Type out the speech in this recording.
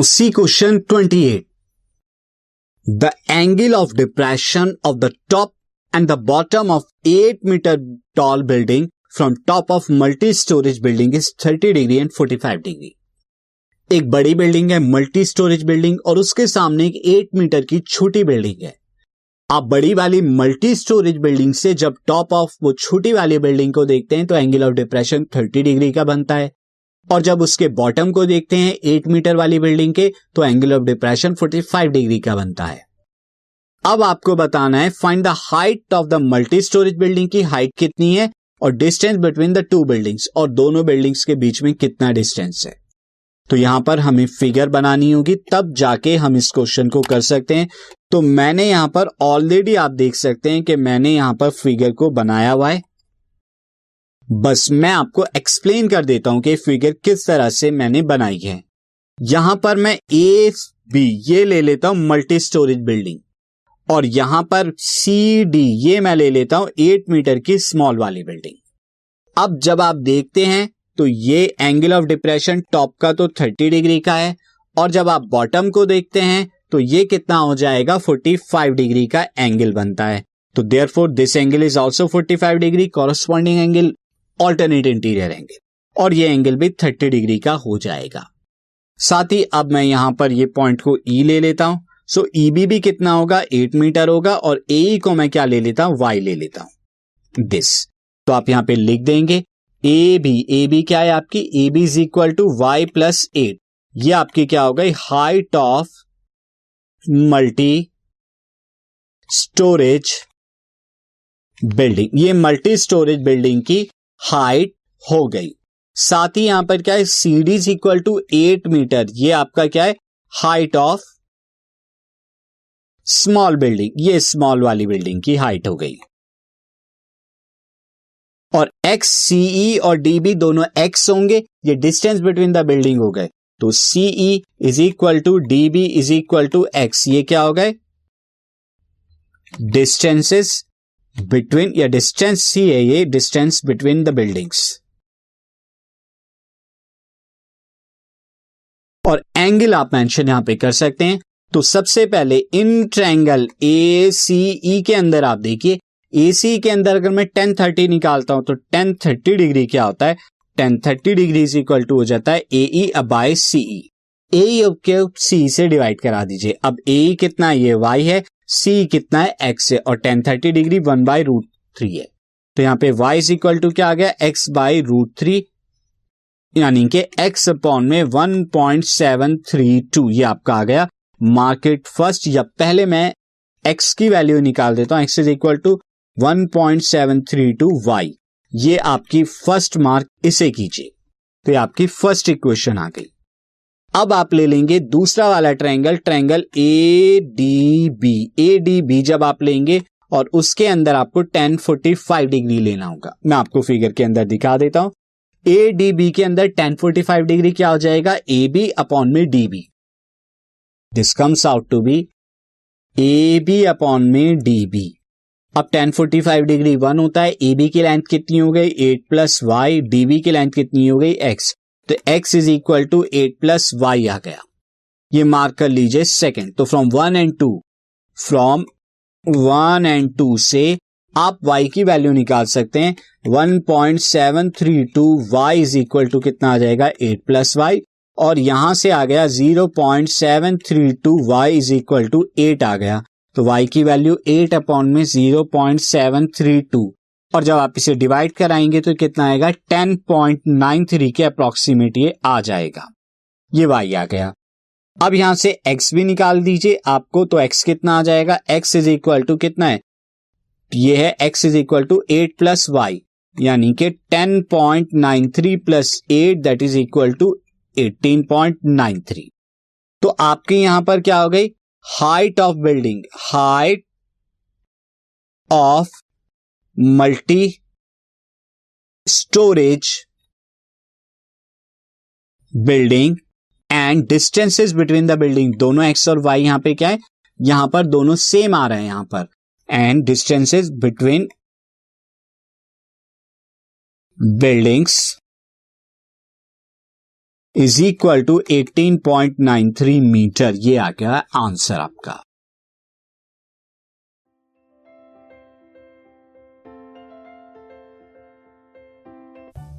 Now see question twenty eight. The angle of depression of the top and the bottom of eight metre tall building from top of multi storage building is thirty degree and forty five degree एक बड़ी building है multi storage building और उसके सामने एक eight metre की छोटी building है। आप बड़ी वाली मल्टी स्टोरेज बिल्डिंग से जब टॉप ऑफ़ वो छोटी वाली बिल्डिंग को देखते हैं तो angle of depression thirty degree का बनता है। और जब उसके बॉटम को देखते हैं एट मीटर वाली बिल्डिंग के तो एंगल ऑफ़ डिप्रेशन 45 डिग्री का बनता है। अब आपको बताना है find the height of the multi storage building की हाइट कितनी है और distance between the two buildings और दोनों बिल्डिंग्स के बीच में कितना डिस्टेंस है। तो यहाँ पर हमें फिगर बनानी होगी, तब जाके हम इस क्वेश्चन को कर सकते हैं। तो मैंने यहाँ पर ऑलरेडी आप देख सकते हैं कि मैंने यहाँ पर फिगर को बनाया हुआ है। बस मैं आपको एक्सप्लेन कर देता हूँ कि फिगर किस तरह से मैंने बनाई है। यहाँ पर मैं ए बी ये ले लेता हूँ मल्टी स्टोरेज बिल्डिंग और यहाँ पर सी डी ये मैं ले लेता हूँ एट मीटर की स्मॉल वाली बिल्डिंग अब जब आप देखते हैं तो ये एंगल ऑफ़ डिप्रेशन टॉप का तो थर्टी डिग्री का है। और जब आप बॉटम को देखते हैं तो ये कितना हो जाएगा? फोर्टी फाइव डिग्री का एंगल बनता है। तो there this angle is also forty five degree corresponding angle alternate interior angle और ये एंगल भी थर्टी डिग्री का हो जाएगा। साथ ही अब मैं यहाँ पर ये पॉइंट को ई e ले लेता हूँ। सो ई बी भी कितना होगा? एट मीटर होगा और ए e को मैं क्या ले लेता हूँ? वाई ले लेता हूँ। दिस तो आप यहाँ पे लिख देंगे ए बी ए बी क्या है आपकी? A B is equal to Y plus eight ये आपकी क्या हो गई? Height of multi storage building ये मल्टी स्टोरेज बिल्डिंग की हाइट हो गई। साथ ही यहाँ पर क्या है? C D equal to eight metre ये आपका क्या है? हाइट ऑफ़ स्मॉल बिल्डिंग ये स्मॉल वाली बिल्डिंग की हाइट हो गई। और एक्स सीई और डीबी दोनों एक्स होंगे। ये डिस्टेंस बिटवीन द बिल्डिंग हो गए। तो C E is equal to D B is equal to X ये क्या हो गए? डिस्टेंसेस बिटवीन या डिस्टेंस सी है ये डिस्टेंस बिटवीन द बिल्डिंग्स और एंगल आप मेंशन यहाँ पे कर सकते हैं। तो सबसे पहले इन ट्रायंगल ए सी ई के अंदर आप देखिए। ए सी के अंदर अगर मैं टेन थर्टी निकालता हूँ तो टेन थर्टी डिग्री क्या होता है? Tan thirty degree is equal to हो जाता है ए ई अबाय सीई ए के सी से डिवाइड करा दीजिए? अब ए e कितना ये वाई है। सी कितना है? एक्स है और tan thirty degree one by root three है। तो यहाँ पे वाई इज़ इक्वल टू क्या आ गया? एक्स बाई रूट थ्री यानी कि एक्स अपॉन में one point seven three two ये आपका आ गया मार्केट फ़र्स्ट या पहले मैं एक्स की वैल्यू निकाल देता हूँ। X is equal to one point seven three two Y ये आपकी फ़र्स्ट मार्क इसे कीजिए। तो ये आपकी फ़र्स्ट इक्वेशन आ गई। अब आप ले लेंगे दूसरा वाला triangle triangle A D B A D B जब आप लेंगे और उसके अंदर आपको टेन फोर्टी फाइव डिग्री लेना होगा। मैं आपको फिगर के अंदर दिखा देता हूँ। ए डी बी के अंदर टेन फोर्टी फाइव डिग्री क्या हो जाएगा? ए बी अपॉन में D B this comes out to be A B upon में डी बी अब tan forty five degree one होता है। ए बी की लेंथ कितनी हो गई? Eight plus Y D B की लेंथ कितनी हो गई? एक्स तो x is equal to eight plus Y आ गया। ये मार्क कर लीजिए सेकेंड तो from one and two from one and two से आप y की वैल्यू निकाल सकते हैं। One point seven three two y is equal to कितना आ जाएगा? एट प्लस वाई और यहाँ से आ गया zero point seven three two y is equal to eight आ गया। तो y की वैल्यू एट अपॉन में 0.732 और जब आप इसे डिवाइड कराएँगे तो कितना आएगा? टेन पॉइंट नाइन थ्री के अप्रोक्सीमेट ये आ जाएगा। ये वाई आ गया। अब यहाँ से एक्स भी निकाल दीजिए। आपको तो एक्स कितना आ जाएगा? एक्स इज़ इक्वल टू कितना है? ये है x is equal to eight plus y यानी कि ten point nine three plus eight that is equal to eighteen point nine three तो आपके यहाँ पर क्या हो गई? Height of building height of multi storage building and distances between the building दोनों एक्स और वाई यहाँ पे क्या है? यहाँ पर दोनों सेम आ रहे हैं यहाँ पर. And distances between buildings is equal to 18.93 metre ये आ गया आंसर आपका.